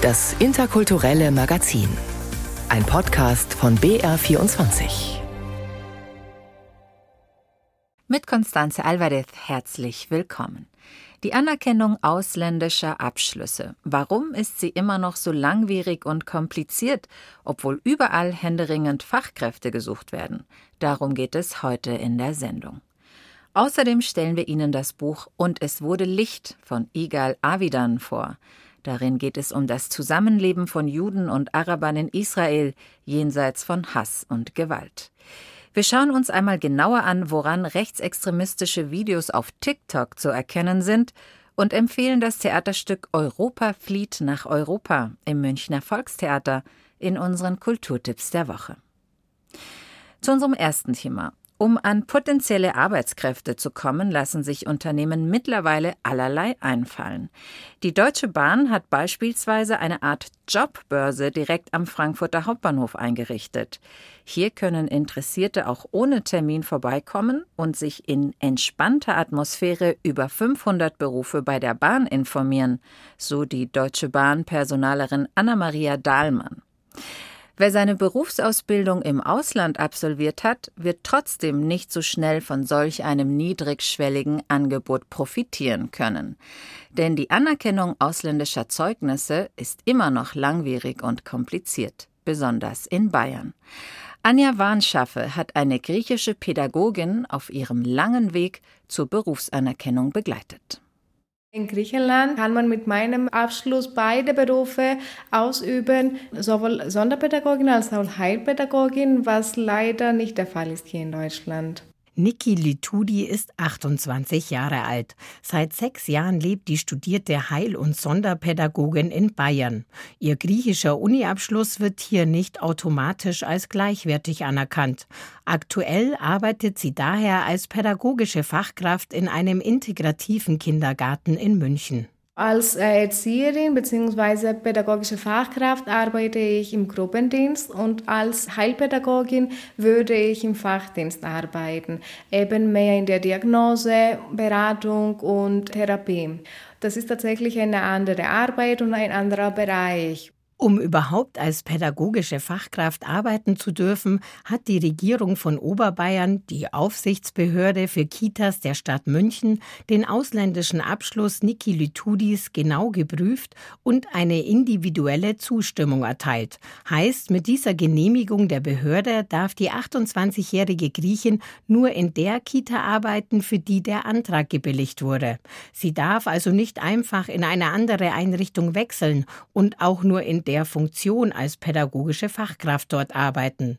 Das interkulturelle Magazin. Ein Podcast von BR24. Mit Constanze Alvarez herzlich willkommen. Die Anerkennung ausländischer Abschlüsse. Warum ist sie immer noch so langwierig und kompliziert, obwohl überall händeringend Fachkräfte gesucht werden? Darum geht es heute in der Sendung. Außerdem stellen wir Ihnen das Buch Und es wurde Licht von Igal Avidan vor. Darin geht es um das Zusammenleben von Juden und Arabern in Israel jenseits von Hass und Gewalt. Wir schauen uns einmal genauer an, woran rechtsextremistische Videos auf TikTok zu erkennen sind und empfehlen das Theaterstück Europa flieht nach Europa im Münchner Volkstheater in unseren Kulturtipps der Woche. Zu unserem ersten Thema. Um an potenzielle Arbeitskräfte zu kommen, lassen sich Unternehmen mittlerweile allerlei einfallen. Die Deutsche Bahn hat beispielsweise eine Art Jobbörse direkt am Frankfurter Hauptbahnhof eingerichtet. Hier können Interessierte auch ohne Termin vorbeikommen und sich in entspannter Atmosphäre über 500 Berufe bei der Bahn informieren, so die Deutsche Bahn Personalerin Anna-Maria Dahlmann. Wer seine Berufsausbildung im Ausland absolviert hat, wird trotzdem nicht so schnell von solch einem niedrigschwelligen Angebot profitieren können. Denn die Anerkennung ausländischer Zeugnisse ist immer noch langwierig und kompliziert, besonders in Bayern. Anja Warnschaffe hat eine griechische Pädagogin auf ihrem langen Weg zur Berufsanerkennung begleitet. In Griechenland kann man mit meinem Abschluss beide Berufe ausüben, sowohl Sonderpädagogin als auch Heilpädagogin, was leider nicht der Fall ist hier in Deutschland. Niki Litudi ist 28 Jahre alt. Seit sechs Jahren lebt die studierte Heil- und Sonderpädagogin in Bayern. Ihr griechischer Uniabschluss wird hier nicht automatisch als gleichwertig anerkannt. Aktuell arbeitet sie daher als pädagogische Fachkraft in einem integrativen Kindergarten in München. Als Erzieherin bzw. pädagogische Fachkraft arbeite ich im Gruppendienst und als Heilpädagogin würde ich im Fachdienst arbeiten, eben mehr in der Diagnose, Beratung und Therapie. Das ist tatsächlich eine andere Arbeit und ein anderer Bereich. Um überhaupt als pädagogische Fachkraft arbeiten zu dürfen, hat die Regierung von Oberbayern, die Aufsichtsbehörde für Kitas der Stadt München, den ausländischen Abschluss Niki Lütudis genau geprüft und eine individuelle Zustimmung erteilt. Heißt, mit dieser Genehmigung der Behörde darf die 28-jährige Griechin nur in der Kita arbeiten, für die der Antrag gebilligt wurde. Sie darf also nicht einfach in eine andere Einrichtung wechseln und auch nur in der Funktion als pädagogische Fachkraft dort arbeiten.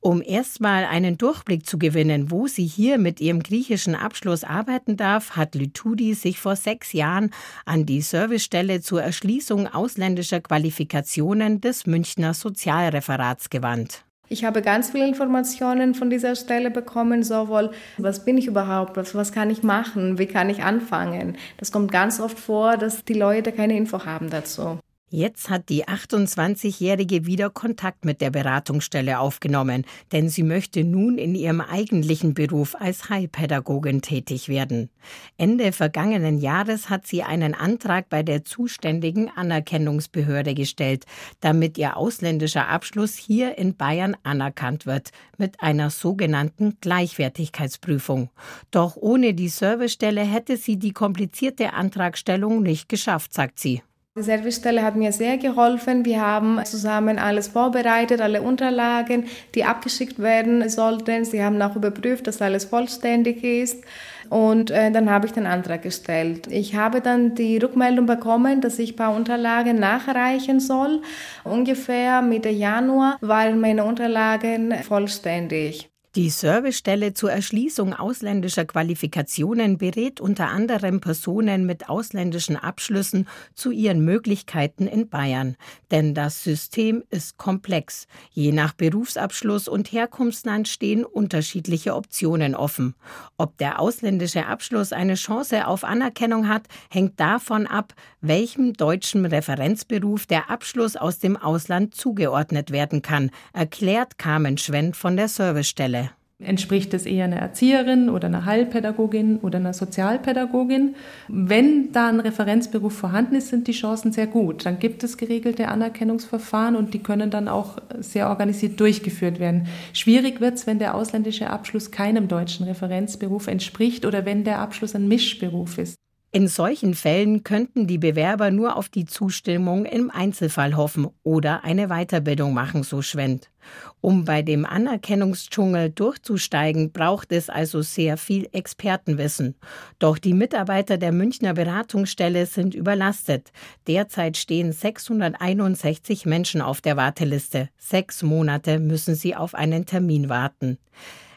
Um erstmal einen Durchblick zu gewinnen, wo sie hier mit ihrem griechischen Abschluss arbeiten darf, hat Lütudi sich vor sechs Jahren an die Servicestelle zur Erschließung ausländischer Qualifikationen des Münchner Sozialreferats gewandt. Ich habe ganz viele Informationen von dieser Stelle bekommen, sowohl was bin ich überhaupt, was, was kann ich machen, wie kann ich anfangen. Das kommt ganz oft vor, dass die Leute keine Info haben dazu. Jetzt hat die 28-Jährige wieder Kontakt mit der Beratungsstelle aufgenommen, denn sie möchte nun in ihrem eigentlichen Beruf als Heilpädagogin tätig werden. Ende vergangenen Jahres hat sie einen Antrag bei der zuständigen Anerkennungsbehörde gestellt, damit ihr ausländischer Abschluss hier in Bayern anerkannt wird, mit einer sogenannten Gleichwertigkeitsprüfung. Doch ohne die Servicestelle hätte sie die komplizierte Antragstellung nicht geschafft, sagt sie. Die Servicestelle hat mir sehr geholfen. Wir haben zusammen alles vorbereitet, alle Unterlagen, die abgeschickt werden sollten. Sie haben auch überprüft, dass alles vollständig ist. Und äh, dann habe ich den Antrag gestellt. Ich habe dann die Rückmeldung bekommen, dass ich ein paar Unterlagen nachreichen soll. Ungefähr Mitte Januar waren meine Unterlagen vollständig. Die Servicestelle zur Erschließung ausländischer Qualifikationen berät unter anderem Personen mit ausländischen Abschlüssen zu ihren Möglichkeiten in Bayern. Denn das System ist komplex. Je nach Berufsabschluss und Herkunftsland stehen unterschiedliche Optionen offen. Ob der ausländische Abschluss eine Chance auf Anerkennung hat, hängt davon ab, welchem deutschen Referenzberuf der Abschluss aus dem Ausland zugeordnet werden kann, erklärt Carmen Schwendt von der Servicestelle. Entspricht es eher einer Erzieherin oder einer Heilpädagogin oder einer Sozialpädagogin? Wenn da ein Referenzberuf vorhanden ist, sind die Chancen sehr gut. Dann gibt es geregelte Anerkennungsverfahren und die können dann auch sehr organisiert durchgeführt werden. Schwierig wird es, wenn der ausländische Abschluss keinem deutschen Referenzberuf entspricht oder wenn der Abschluss ein Mischberuf ist. In solchen Fällen könnten die Bewerber nur auf die Zustimmung im Einzelfall hoffen oder eine Weiterbildung machen, so Schwendt. Um bei dem Anerkennungsdschungel durchzusteigen, braucht es also sehr viel Expertenwissen. Doch die Mitarbeiter der Münchner Beratungsstelle sind überlastet. Derzeit stehen 661 Menschen auf der Warteliste. Sechs Monate müssen sie auf einen Termin warten.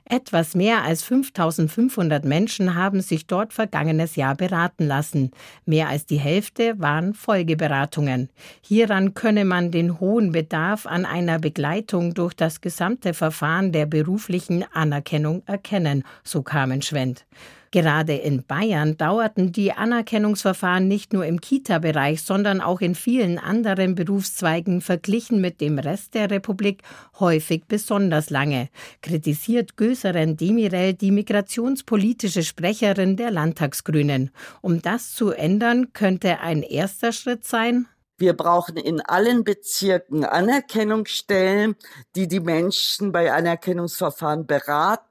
Etwas mehr als 5500 Menschen haben sich dort vergangenes Jahr beraten lassen. Mehr als die Hälfte waren Folgeberatungen. Hieran könne man den hohen Bedarf an einer Begleitung durch das gesamte Verfahren der beruflichen Anerkennung erkennen, so Carmen Schwendt. Gerade in Bayern dauerten die Anerkennungsverfahren nicht nur im Kita-Bereich, sondern auch in vielen anderen Berufszweigen verglichen mit dem Rest der Republik häufig besonders lange, kritisiert Göseren Demirel die migrationspolitische Sprecherin der Landtagsgrünen. Um das zu ändern, könnte ein erster Schritt sein, wir brauchen in allen Bezirken Anerkennungsstellen, die die Menschen bei Anerkennungsverfahren beraten,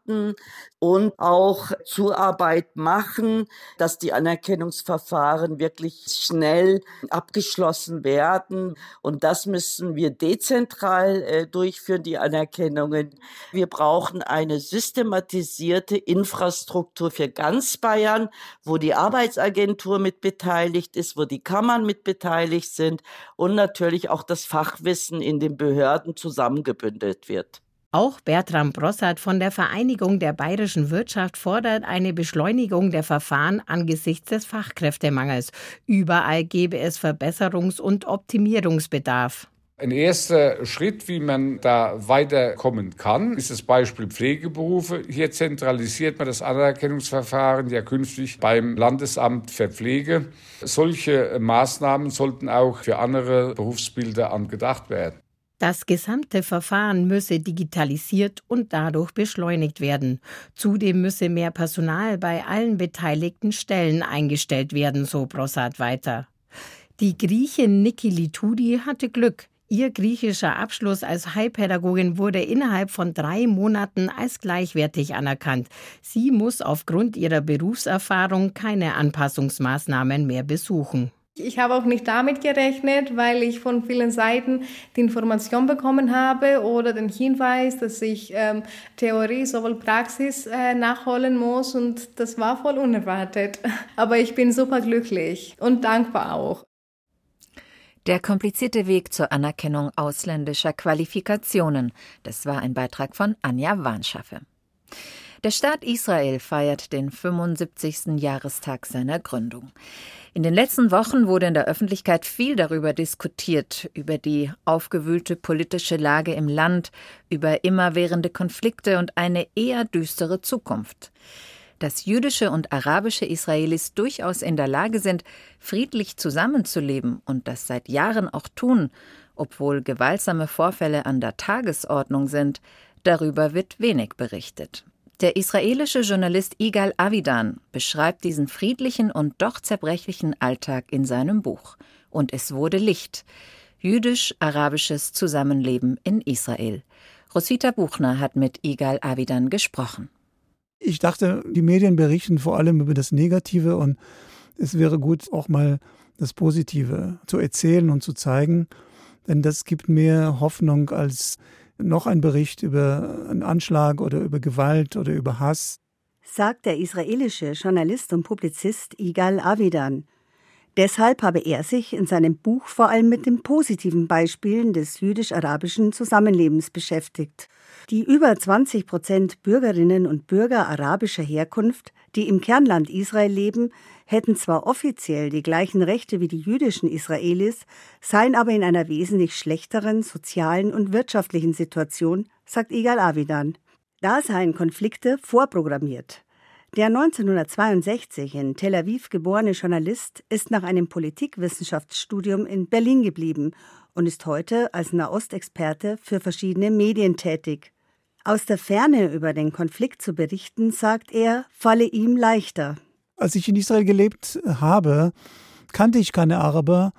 und auch Zuarbeit machen, dass die Anerkennungsverfahren wirklich schnell abgeschlossen werden. Und das müssen wir dezentral äh, durchführen, die Anerkennungen. Wir brauchen eine systematisierte Infrastruktur für ganz Bayern, wo die Arbeitsagentur mit beteiligt ist, wo die Kammern mit beteiligt sind und natürlich auch das Fachwissen in den Behörden zusammengebündelt wird. Auch Bertram Brossart von der Vereinigung der bayerischen Wirtschaft fordert eine Beschleunigung der Verfahren angesichts des Fachkräftemangels. Überall gebe es Verbesserungs- und Optimierungsbedarf. Ein erster Schritt, wie man da weiterkommen kann, ist das Beispiel Pflegeberufe. Hier zentralisiert man das Anerkennungsverfahren ja künftig beim Landesamt für Pflege. Solche Maßnahmen sollten auch für andere Berufsbilder angedacht werden. Das gesamte Verfahren müsse digitalisiert und dadurch beschleunigt werden. Zudem müsse mehr Personal bei allen beteiligten Stellen eingestellt werden, so Brossard weiter. Die Griechin Niki Litudi hatte Glück. Ihr griechischer Abschluss als Heilpädagogin wurde innerhalb von drei Monaten als gleichwertig anerkannt. Sie muss aufgrund ihrer Berufserfahrung keine Anpassungsmaßnahmen mehr besuchen. Ich habe auch nicht damit gerechnet, weil ich von vielen Seiten die Information bekommen habe oder den Hinweis, dass ich ähm, Theorie sowohl Praxis äh, nachholen muss und das war voll unerwartet. Aber ich bin super glücklich und dankbar auch. Der komplizierte Weg zur Anerkennung ausländischer Qualifikationen. Das war ein Beitrag von Anja Warnschaffe. Der Staat Israel feiert den 75. Jahrestag seiner Gründung. In den letzten Wochen wurde in der Öffentlichkeit viel darüber diskutiert, über die aufgewühlte politische Lage im Land, über immerwährende Konflikte und eine eher düstere Zukunft. Dass jüdische und arabische Israelis durchaus in der Lage sind, friedlich zusammenzuleben und das seit Jahren auch tun, obwohl gewaltsame Vorfälle an der Tagesordnung sind, darüber wird wenig berichtet. Der israelische Journalist Igal Avidan beschreibt diesen friedlichen und doch zerbrechlichen Alltag in seinem Buch. Und es wurde Licht. Jüdisch-arabisches Zusammenleben in Israel. Rosita Buchner hat mit Igal Avidan gesprochen. Ich dachte, die Medien berichten vor allem über das Negative und es wäre gut, auch mal das Positive zu erzählen und zu zeigen, denn das gibt mehr Hoffnung als noch ein Bericht über einen Anschlag oder über Gewalt oder über Hass. Sagt der israelische Journalist und Publizist Igal Avidan. Deshalb habe er sich in seinem Buch vor allem mit den positiven Beispielen des jüdisch-arabischen Zusammenlebens beschäftigt. Die über 20 Prozent Bürgerinnen und Bürger arabischer Herkunft, die im Kernland Israel leben, hätten zwar offiziell die gleichen Rechte wie die jüdischen Israelis, seien aber in einer wesentlich schlechteren sozialen und wirtschaftlichen Situation, sagt Igal Avidan. Da seien Konflikte vorprogrammiert. Der 1962 in Tel Aviv geborene Journalist ist nach einem Politikwissenschaftsstudium in Berlin geblieben und ist heute als Nahostexperte für verschiedene Medien tätig. Aus der Ferne über den Konflikt zu berichten, sagt er, falle ihm leichter. Als ich in Israel gelebt habe, kannte ich keine Araber,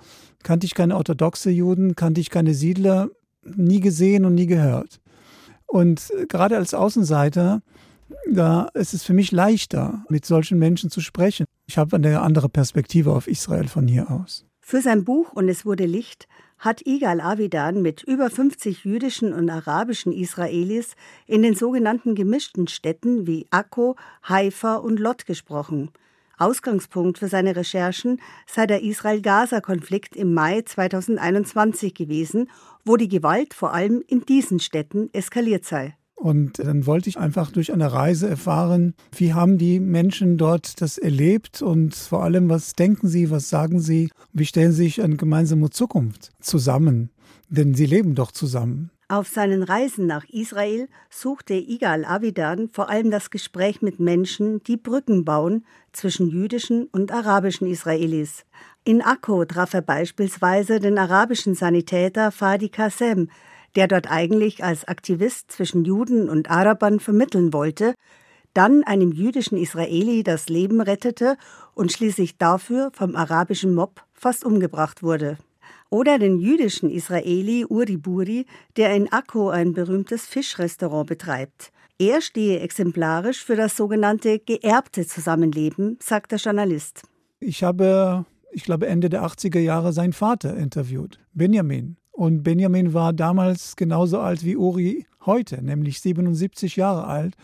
kannte ich keine orthodoxe Juden, kannte ich keine Siedler, nie gesehen und nie gehört. Und gerade als Außenseiter, da ist es für mich leichter, mit solchen Menschen zu sprechen. Ich habe eine andere Perspektive auf Israel von hier aus. Für sein Buch Und es wurde Licht hat Igal Avidan mit über 50 jüdischen und arabischen Israelis in den sogenannten gemischten Städten wie Akko, Haifa und Lot gesprochen. Ausgangspunkt für seine Recherchen sei der Israel-Gaza-Konflikt im Mai 2021 gewesen, wo die Gewalt vor allem in diesen Städten eskaliert sei. Und dann wollte ich einfach durch eine Reise erfahren, wie haben die Menschen dort das erlebt und vor allem, was denken sie, was sagen sie, wie stellen sie sich eine gemeinsame Zukunft zusammen, denn sie leben doch zusammen. Auf seinen Reisen nach Israel suchte Igal Avidan vor allem das Gespräch mit Menschen, die Brücken bauen zwischen jüdischen und arabischen Israelis. In Akko traf er beispielsweise den arabischen Sanitäter Fadi Kassem, der dort eigentlich als Aktivist zwischen Juden und Arabern vermitteln wollte, dann einem jüdischen Israeli das Leben rettete und schließlich dafür vom arabischen Mob fast umgebracht wurde. Oder den jüdischen Israeli Uri Buri, der in Akko ein berühmtes Fischrestaurant betreibt. Er stehe exemplarisch für das sogenannte geerbte Zusammenleben, sagt der Journalist. Ich habe, ich glaube, Ende der 80er Jahre seinen Vater interviewt, Benjamin. Und Benjamin war damals genauso alt wie Uri heute, nämlich 77 Jahre alt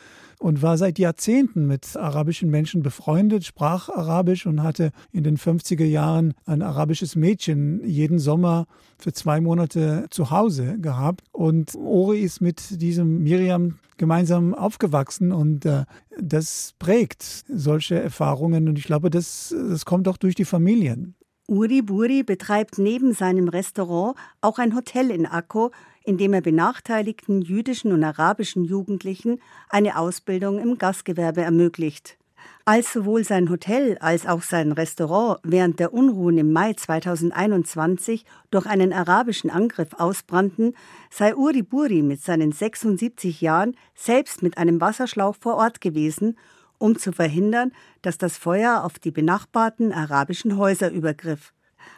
und war seit Jahrzehnten mit arabischen Menschen befreundet, sprach Arabisch und hatte in den 50er Jahren ein arabisches Mädchen jeden Sommer für zwei Monate zu Hause gehabt. Und Uri ist mit diesem Miriam gemeinsam aufgewachsen und äh, das prägt solche Erfahrungen und ich glaube, das, das kommt auch durch die Familien. Uri Buri betreibt neben seinem Restaurant auch ein Hotel in Akko, in dem er benachteiligten jüdischen und arabischen Jugendlichen eine Ausbildung im Gastgewerbe ermöglicht. Als sowohl sein Hotel als auch sein Restaurant während der Unruhen im Mai 2021 durch einen arabischen Angriff ausbrannten, sei Uri Buri mit seinen 76 Jahren selbst mit einem Wasserschlauch vor Ort gewesen um zu verhindern, dass das Feuer auf die benachbarten arabischen Häuser übergriff.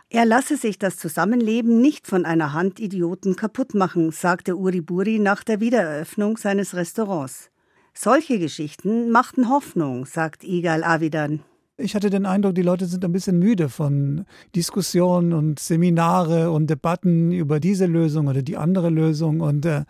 Er lasse sich das Zusammenleben nicht von einer Hand Idioten kaputt machen, sagte Uri Buri nach der Wiedereröffnung seines Restaurants. Solche Geschichten machten Hoffnung, sagt Igal Avidan. Ich hatte den Eindruck, die Leute sind ein bisschen müde von Diskussionen und Seminare und Debatten über diese Lösung oder die andere Lösung. Und äh,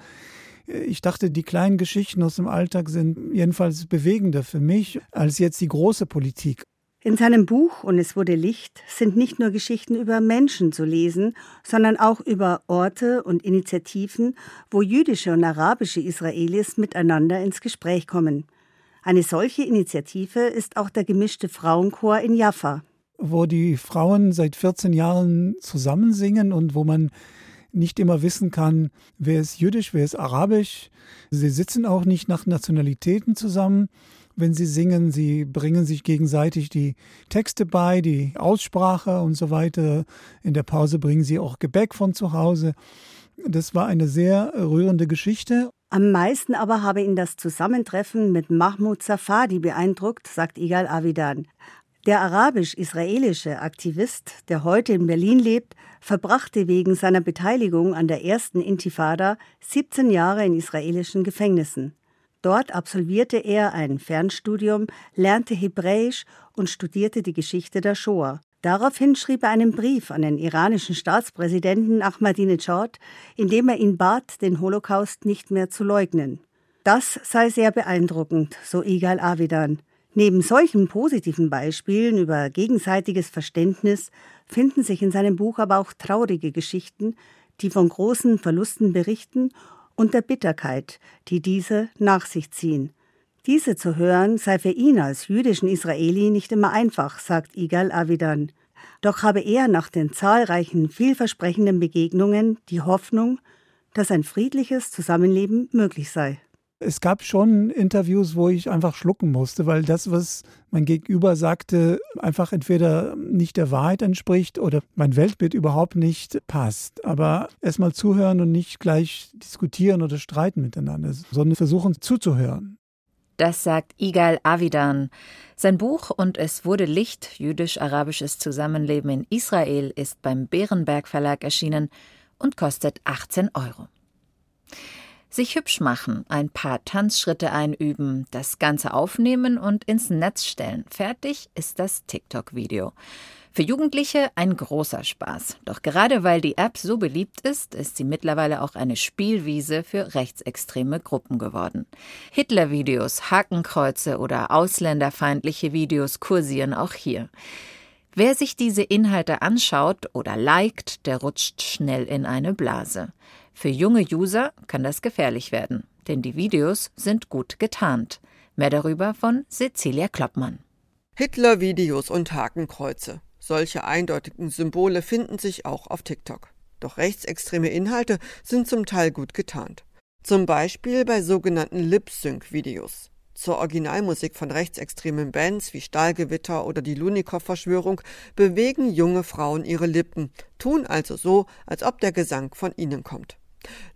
ich dachte, die kleinen Geschichten aus dem Alltag sind jedenfalls bewegender für mich als jetzt die große Politik. In seinem Buch Und es wurde Licht sind nicht nur Geschichten über Menschen zu lesen, sondern auch über Orte und Initiativen, wo jüdische und arabische Israelis miteinander ins Gespräch kommen. Eine solche Initiative ist auch der gemischte Frauenchor in Jaffa. Wo die Frauen seit 14 Jahren zusammen singen und wo man nicht immer wissen kann, wer ist jüdisch, wer ist arabisch. Sie sitzen auch nicht nach Nationalitäten zusammen, wenn sie singen. Sie bringen sich gegenseitig die Texte bei, die Aussprache und so weiter. In der Pause bringen sie auch Gebäck von zu Hause. Das war eine sehr rührende Geschichte. Am meisten aber habe ihn das Zusammentreffen mit Mahmoud Safadi beeindruckt, sagt Igal Avidan. Der arabisch-israelische Aktivist, der heute in Berlin lebt, verbrachte wegen seiner Beteiligung an der ersten Intifada 17 Jahre in israelischen Gefängnissen. Dort absolvierte er ein Fernstudium, lernte Hebräisch und studierte die Geschichte der Shoah. Daraufhin schrieb er einen Brief an den iranischen Staatspräsidenten Ahmadinejad, in dem er ihn bat, den Holocaust nicht mehr zu leugnen. Das sei sehr beeindruckend, so Igal Avidan. Neben solchen positiven Beispielen über gegenseitiges Verständnis finden sich in seinem Buch aber auch traurige Geschichten, die von großen Verlusten berichten und der Bitterkeit, die diese nach sich ziehen. Diese zu hören sei für ihn als jüdischen Israeli nicht immer einfach, sagt Igal Avidan. Doch habe er nach den zahlreichen vielversprechenden Begegnungen die Hoffnung, dass ein friedliches Zusammenleben möglich sei. Es gab schon Interviews, wo ich einfach schlucken musste, weil das, was mein Gegenüber sagte, einfach entweder nicht der Wahrheit entspricht oder mein Weltbild überhaupt nicht passt. Aber erstmal zuhören und nicht gleich diskutieren oder streiten miteinander, sondern versuchen zuzuhören. Das sagt Igal Avidan. Sein Buch Und es wurde Licht, jüdisch-arabisches Zusammenleben in Israel ist beim Bärenberg Verlag erschienen und kostet 18 Euro. Sich hübsch machen, ein paar Tanzschritte einüben, das Ganze aufnehmen und ins Netz stellen. Fertig ist das TikTok-Video. Für Jugendliche ein großer Spaß. Doch gerade weil die App so beliebt ist, ist sie mittlerweile auch eine Spielwiese für rechtsextreme Gruppen geworden. Hitler-Videos, Hakenkreuze oder ausländerfeindliche Videos kursieren auch hier. Wer sich diese Inhalte anschaut oder liked, der rutscht schnell in eine Blase. Für junge User kann das gefährlich werden, denn die Videos sind gut getarnt. Mehr darüber von Cecilia Kloppmann. Hitler-Videos und Hakenkreuze. Solche eindeutigen Symbole finden sich auch auf TikTok. Doch rechtsextreme Inhalte sind zum Teil gut getarnt. Zum Beispiel bei sogenannten Lip-Sync-Videos. Zur Originalmusik von rechtsextremen Bands wie Stahlgewitter oder die Lunikow-Verschwörung bewegen junge Frauen ihre Lippen, tun also so, als ob der Gesang von ihnen kommt.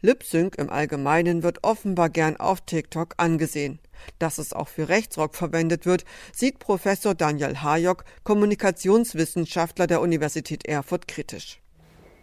Lip-Sync im Allgemeinen wird offenbar gern auf TikTok angesehen. Dass es auch für Rechtsrock verwendet wird, sieht Professor Daniel Hayok, Kommunikationswissenschaftler der Universität Erfurt, kritisch.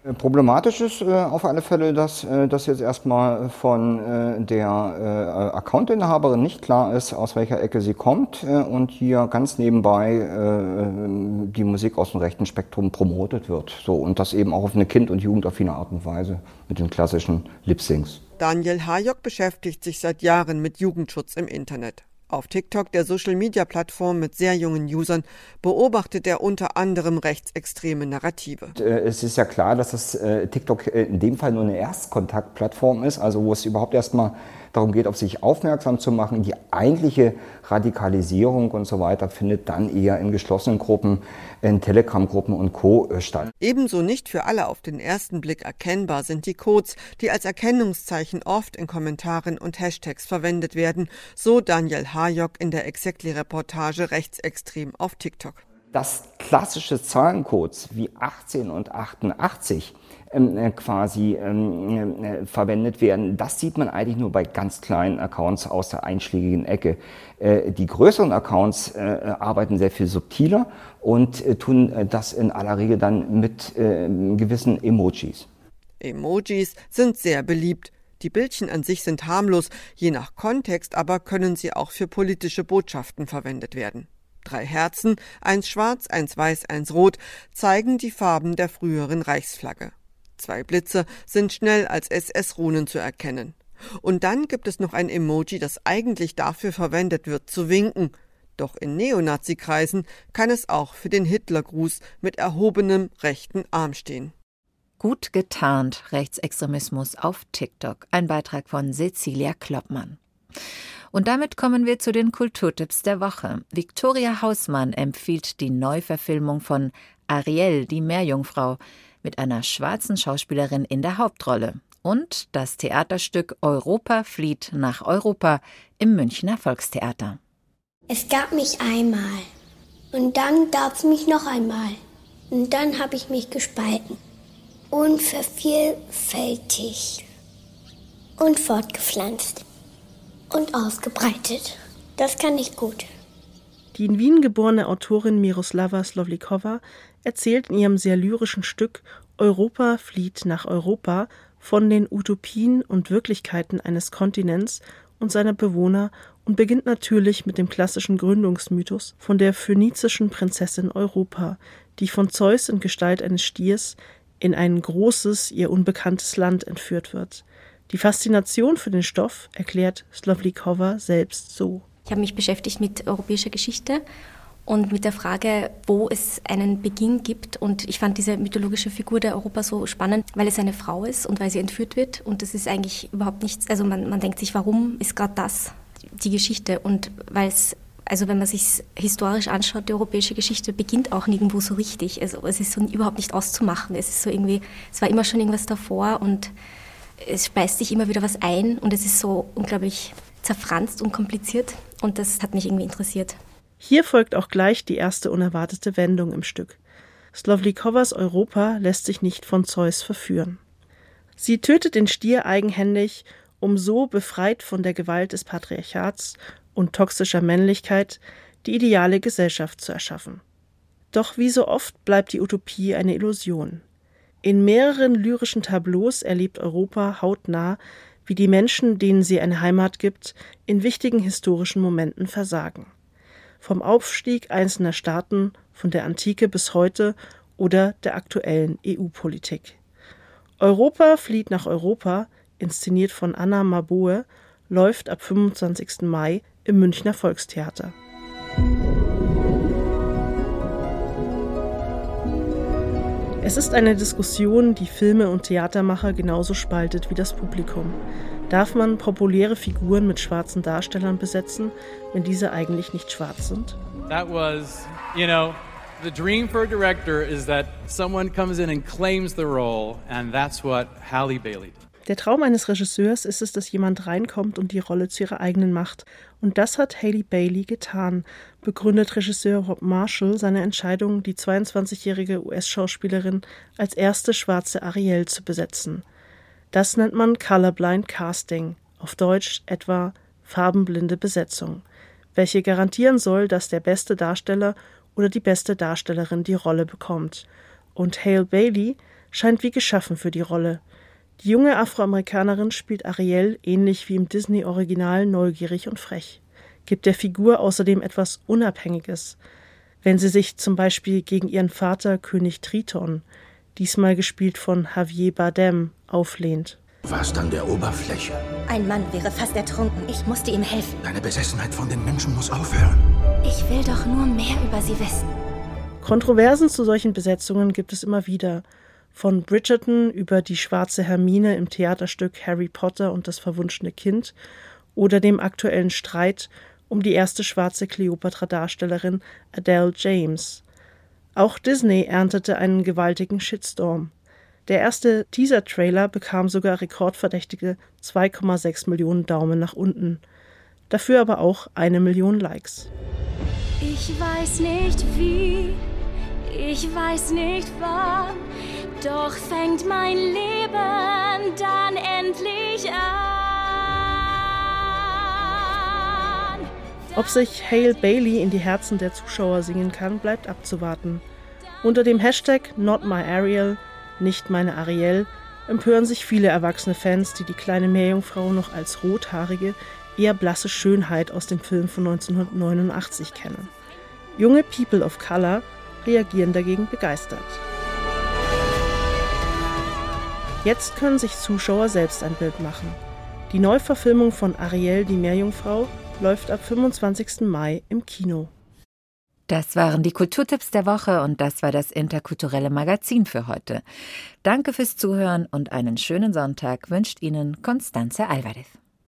Äh, problematisch ist äh, auf alle Fälle, dass äh, das jetzt erstmal von äh, der äh, Accountinhaberin nicht klar ist, aus welcher Ecke sie kommt äh, und hier ganz nebenbei äh, die Musik aus dem rechten Spektrum promotet wird. So, und das eben auch auf eine Kind- und Jugendaffine Art und Weise mit den klassischen Lip-Syncs. Daniel Hayok beschäftigt sich seit Jahren mit Jugendschutz im Internet. Auf TikTok, der Social-Media-Plattform mit sehr jungen Usern, beobachtet er unter anderem rechtsextreme Narrative. Äh, es ist ja klar, dass das äh, TikTok äh, in dem Fall nur eine Erstkontaktplattform ist, also wo es überhaupt erstmal darum geht, auf sich aufmerksam zu machen. Die eigentliche Radikalisierung und so weiter findet dann eher in geschlossenen Gruppen, in Telegram-Gruppen und Co. statt. Ebenso nicht für alle auf den ersten Blick erkennbar sind die Codes, die als Erkennungszeichen oft in Kommentaren und Hashtags verwendet werden, so Daniel Hayok in der Exactly-Reportage Rechtsextrem auf TikTok. Dass klassische Zahlencodes wie 18 und 88 ähm, äh, quasi ähm, äh, verwendet werden. Das sieht man eigentlich nur bei ganz kleinen Accounts aus der einschlägigen Ecke. Äh, die größeren Accounts äh, arbeiten sehr viel subtiler und äh, tun äh, das in aller Regel dann mit gewissen Emojis. Emojis sind sehr beliebt. Die Bildchen an sich sind harmlos, je nach Kontext aber können sie auch für politische Botschaften verwendet werden. Drei Herzen, eins schwarz, eins weiß, eins rot, zeigen die Farben der früheren Reichsflagge. Zwei Blitze sind schnell als SS-Runen zu erkennen. Und dann gibt es noch ein Emoji, das eigentlich dafür verwendet wird, zu winken. Doch in Neonazi-Kreisen kann es auch für den Hitlergruß mit erhobenem rechten Arm stehen. Gut getarnt Rechtsextremismus auf TikTok. Ein Beitrag von Cecilia Kloppmann. Und damit kommen wir zu den Kulturtipps der Woche. Viktoria Hausmann empfiehlt die Neuverfilmung von Ariel, die Meerjungfrau mit einer schwarzen Schauspielerin in der Hauptrolle. Und das Theaterstück Europa flieht nach Europa im Münchner Volkstheater. Es gab mich einmal. Und dann gab es mich noch einmal. Und dann habe ich mich gespalten. Und vervielfältigt. Und fortgepflanzt. Und ausgebreitet. Das kann ich gut. Die in Wien geborene Autorin Miroslava Slovlikova erzählt in ihrem sehr lyrischen Stück Europa flieht nach Europa von den Utopien und Wirklichkeiten eines Kontinents und seiner Bewohner und beginnt natürlich mit dem klassischen Gründungsmythos von der phönizischen Prinzessin Europa, die von Zeus in Gestalt eines Stiers in ein großes, ihr unbekanntes Land entführt wird. Die Faszination für den Stoff erklärt Slovlikova selbst so. Ich habe mich beschäftigt mit europäischer Geschichte und mit der Frage, wo es einen Beginn gibt. Und ich fand diese mythologische Figur der Europa so spannend, weil es eine Frau ist und weil sie entführt wird. Und das ist eigentlich überhaupt nichts. Also man, man denkt sich, warum ist gerade das die Geschichte? Und weil es also wenn man sich historisch anschaut, die europäische Geschichte beginnt auch nirgendwo so richtig. Also es ist so überhaupt nicht auszumachen. Es ist so irgendwie, es war immer schon irgendwas davor und es speist sich immer wieder was ein und es ist so unglaublich zerfranst und kompliziert und das hat mich irgendwie interessiert. Hier folgt auch gleich die erste unerwartete Wendung im Stück. Slovlikowas Europa lässt sich nicht von Zeus verführen. Sie tötet den Stier eigenhändig, um so befreit von der Gewalt des Patriarchats und toxischer Männlichkeit die ideale Gesellschaft zu erschaffen. Doch wie so oft bleibt die Utopie eine Illusion. In mehreren lyrischen Tableaus erlebt Europa hautnah, wie die Menschen, denen sie eine Heimat gibt, in wichtigen historischen Momenten versagen. Vom Aufstieg einzelner Staaten, von der Antike bis heute oder der aktuellen EU-Politik. Europa flieht nach Europa, inszeniert von Anna Maboe, läuft ab 25. Mai im Münchner Volkstheater. Es ist eine Diskussion, die Filme und Theatermacher genauso spaltet wie das Publikum. Darf man populäre Figuren mit schwarzen Darstellern besetzen, wenn diese eigentlich nicht schwarz sind? That was, you know, the dream for a director is that someone comes in and claims the role, and that's what Halle Bailey did. Der Traum eines Regisseurs ist es, dass jemand reinkommt und die Rolle zu ihrer eigenen macht. Und das hat Haley Bailey getan, begründet Regisseur Rob Marshall seine Entscheidung, die 22-jährige US-Schauspielerin als erste schwarze Ariel zu besetzen. Das nennt man Colorblind Casting, auf Deutsch etwa farbenblinde Besetzung, welche garantieren soll, dass der beste Darsteller oder die beste Darstellerin die Rolle bekommt. Und Hale Bailey scheint wie geschaffen für die Rolle – die junge Afroamerikanerin spielt Ariel ähnlich wie im Disney-Original neugierig und frech, gibt der Figur außerdem etwas Unabhängiges, wenn sie sich zum Beispiel gegen ihren Vater König Triton, diesmal gespielt von Javier Bardem, auflehnt. Warst an der Oberfläche. Ein Mann wäre fast ertrunken. Ich musste ihm helfen. Deine Besessenheit von den Menschen muss aufhören. Ich will doch nur mehr über sie wissen. Kontroversen zu solchen Besetzungen gibt es immer wieder von Bridgerton über die schwarze Hermine im Theaterstück Harry Potter und das verwunschene Kind oder dem aktuellen Streit um die erste schwarze Kleopatra-Darstellerin Adele James. Auch Disney erntete einen gewaltigen Shitstorm. Der erste Teaser-Trailer bekam sogar rekordverdächtige 2,6 Millionen Daumen nach unten. Dafür aber auch eine Million Likes. Ich weiß nicht wie, ich weiß nicht wann doch fängt mein Leben dann endlich an. Ob sich Hale Bailey in die Herzen der Zuschauer singen kann, bleibt abzuwarten. Unter dem Hashtag Not My Ariel, nicht meine Ariel, empören sich viele erwachsene Fans, die die kleine Meerjungfrau noch als rothaarige, eher blasse Schönheit aus dem Film von 1989 kennen. Junge People of Color reagieren dagegen begeistert. Jetzt können sich Zuschauer selbst ein Bild machen. Die Neuverfilmung von Ariel, die Meerjungfrau, läuft ab 25. Mai im Kino. Das waren die Kulturtipps der Woche und das war das interkulturelle Magazin für heute. Danke fürs Zuhören und einen schönen Sonntag wünscht Ihnen Constanze Alvarez.